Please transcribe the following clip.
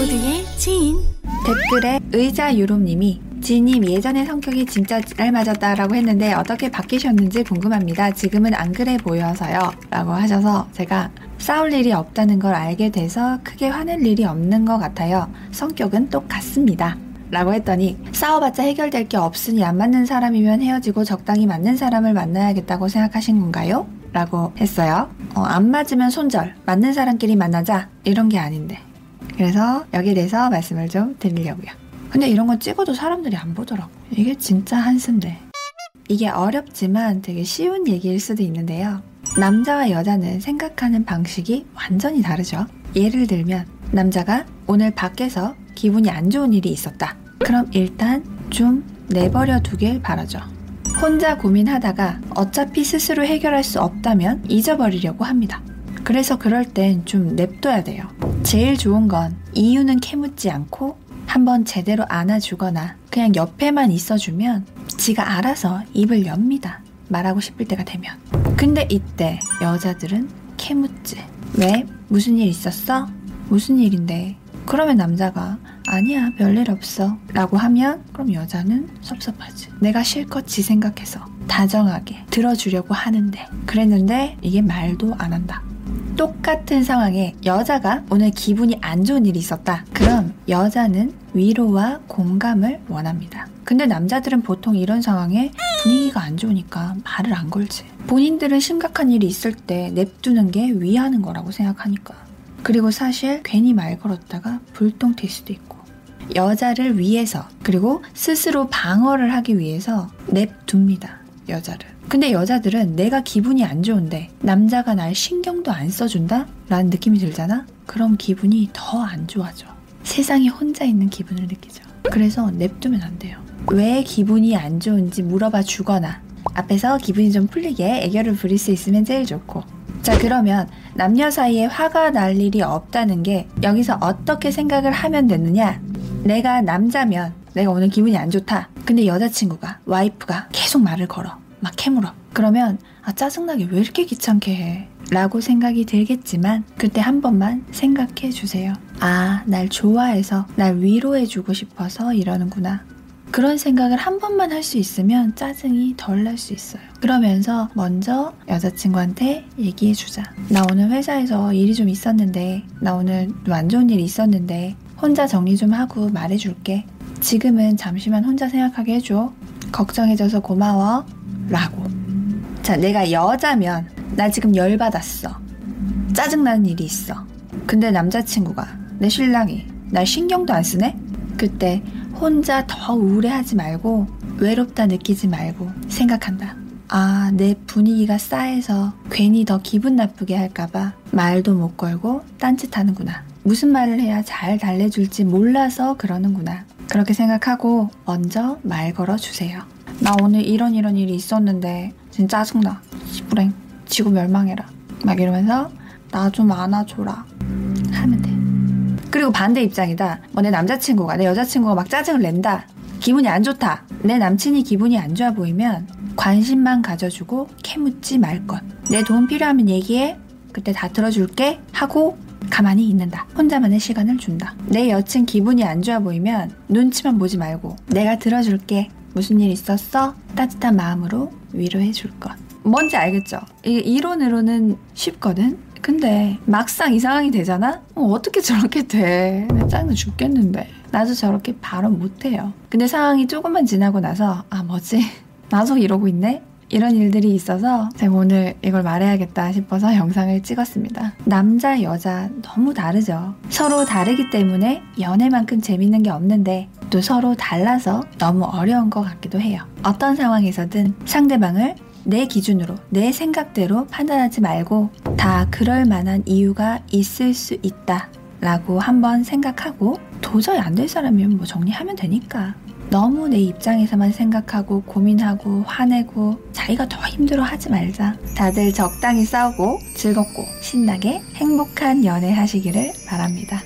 모두의 지인 댓글에 의자 유롬님이 지님 예전에 성격이 진짜 잘 맞았다라고 했는데 어떻게 바뀌셨는지 궁금합니다. 지금은 안 그래 보여서요. 라고 하셔서 제가 싸울 일이 없다는 걸 알게 돼서 크게 화낼 일이 없는 것 같아요. 성격은 똑같습니다. 라고 했더니 싸워봤자 해결될 게 없으니 안 맞는 사람이면 헤어지고 적당히 맞는 사람을 만나야겠다고 생각하신 건가요? 라고 했어요. 어, 안 맞으면 손절, 맞는 사람끼리 만나자 이런 게 아닌데. 그래서 여기에 대해서 말씀을 좀 드리려고요. 근데 이런 거 찍어도 사람들이 안 보더라고. 이게 진짜 한순데. 이게 어렵지만 되게 쉬운 얘기일 수도 있는데요. 남자와 여자는 생각하는 방식이 완전히 다르죠. 예를 들면 남자가 오늘 밖에서 기분이 안 좋은 일이 있었다. 그럼 일단 좀 내버려 두길 바라죠. 혼자 고민하다가 어차피 스스로 해결할 수 없다면 잊어버리려고 합니다. 그래서 그럴 땐 좀 냅둬야 돼요. 제일 좋은 건 이유는 캐묻지 않고 한번 제대로 안아주거나 그냥 옆에만 있어주면 지가 알아서 입을 엽니다. 말하고 싶을 때가 되면. 근데 이때 여자들은 캐묻지. 왜? 무슨 일 있었어? 무슨 일인데? 그러면 남자가 아니야 별일 없어 라고 하면 그럼 여자는 섭섭하지 내가 실컷 지 생각해서 다정하게 들어주려고 하는데 그랬는데 이게 말도 안 한다 똑같은 상황에 여자가 오늘 기분이 안 좋은 일이 있었다. 그럼 여자는 위로와 공감을 원합니다. 근데 남자들은 보통 이런 상황에 분위기가 안 좋으니까 말을 안 걸지. 본인들은 심각한 일이 있을 때 냅두는 게 위하는 거라고 생각하니까. 그리고 사실 괜히 말 걸었다가 불똥 튈 수도 있고. 여자를 위해서 그리고 스스로 방어를 하기 위해서 냅둡니다. 여자를. 근데 여자들은 내가 기분이 안 좋은데 남자가 날 신경도 안 써준다? 라는 느낌이 들잖아? 그럼 기분이 더 안 좋아져. 세상에 혼자 있는 기분을 느끼죠. 그래서 냅두면 안 돼요. 왜 기분이 안 좋은지 물어봐 주거나 앞에서 기분이 좀 풀리게 애교를 부릴 수 있으면 제일 좋고 자 그러면 남녀 사이에 화가 날 일이 없다는 게 여기서 어떻게 생각을 하면 되느냐 내가 남자면 내가 오늘 기분이 안 좋다 근데 여자친구가 와이프가 계속 말을 걸어 막 캐물어. 그러면 아 짜증나게 왜 이렇게 귀찮게 해? 라고 생각이 들겠지만 그때 한 번만 생각해 주세요. 아, 날 좋아해서 날 위로해 주고 싶어서 이러는구나. 그런 생각을 한 번만 할 수 있으면 짜증이 덜 날 수 있어요. 그러면서 먼저 여자친구한테 얘기해 주자. 나 오늘 회사에서 일이 좀 있었는데, 나 오늘 좀안 좋은 일이 있었는데, 혼자 정리 좀 하고 말해 줄게. 지금은 잠시만 혼자 생각하게 해줘. 걱정해줘서 고마워. 라고. 자, 내가 여자면 나 지금 열받았어. 짜증나는 일이 있어. 근데 남자친구가 내 신랑이 날 신경도 안 쓰네? 그때 혼자 더 우울해하지 말고 외롭다 느끼지 말고 생각한다. 아, 내 분위기가 싸해서 괜히 더 기분 나쁘게 할까봐 말도 못 걸고 딴짓하는구나. 무슨 말을 해야 잘 달래줄지 몰라서 그러는구나. 그렇게 생각하고 먼저 말 걸어주세요. 나 오늘 이런 이런 일이 있었는데 진짜 짜증나. 불행. 지구 멸망해라. 막 이러면서 나 좀 안아줘라. 하면 돼. 그리고 반대 입장이다. 뭐 내 남자친구가 내 여자친구가 막 짜증을 낸다. 기분이 안 좋다. 내 남친이 기분이 안 좋아 보이면 관심만 가져주고 캐묻지 말 것. 내 도움 필요하면 얘기해. 그때 다 들어줄게. 하고 가만히 있는다. 혼자만의 시간을 준다. 내 여친 기분이 안 좋아 보이면 눈치만 보지 말고 내가 들어줄게. 무슨 일 있었어? 따뜻한 마음으로 위로해 줄 것. 뭔지 알겠죠? 이게 이론으로는 쉽거든? 근데 막상 이 상황이 되잖아? 어, 떻게 저렇게 돼? 나 짜증나 죽겠는데. 나도 저렇게 바로 못해요. 근데 상황이 조금만 지나고 나서, 아, 뭐지? 나도 이러고 있네? 이런 일들이 있어서 제가 오늘 이걸 말해야겠다 싶어서 영상을 찍었습니다. 남자, 여자 너무 다르죠. 서로 다르기 때문에 연애만큼 재밌는 게 없는데 또 서로 달라서 너무 어려운 것 같기도 해요. 어떤 상황에서든 상대방을 내 기준으로, 내 생각대로 판단하지 말고 다 그럴 만한 이유가 있을 수 있다. 라고 한번 생각하고 도저히 안 될 사람이면 뭐 정리하면 되니까 너무 내 입장에서만 생각하고 고민하고 화내고 자기가 더 힘들어 하지 말자. 다들 적당히 싸우고 즐겁고 신나게 행복한 연애 하시기를 바랍니다.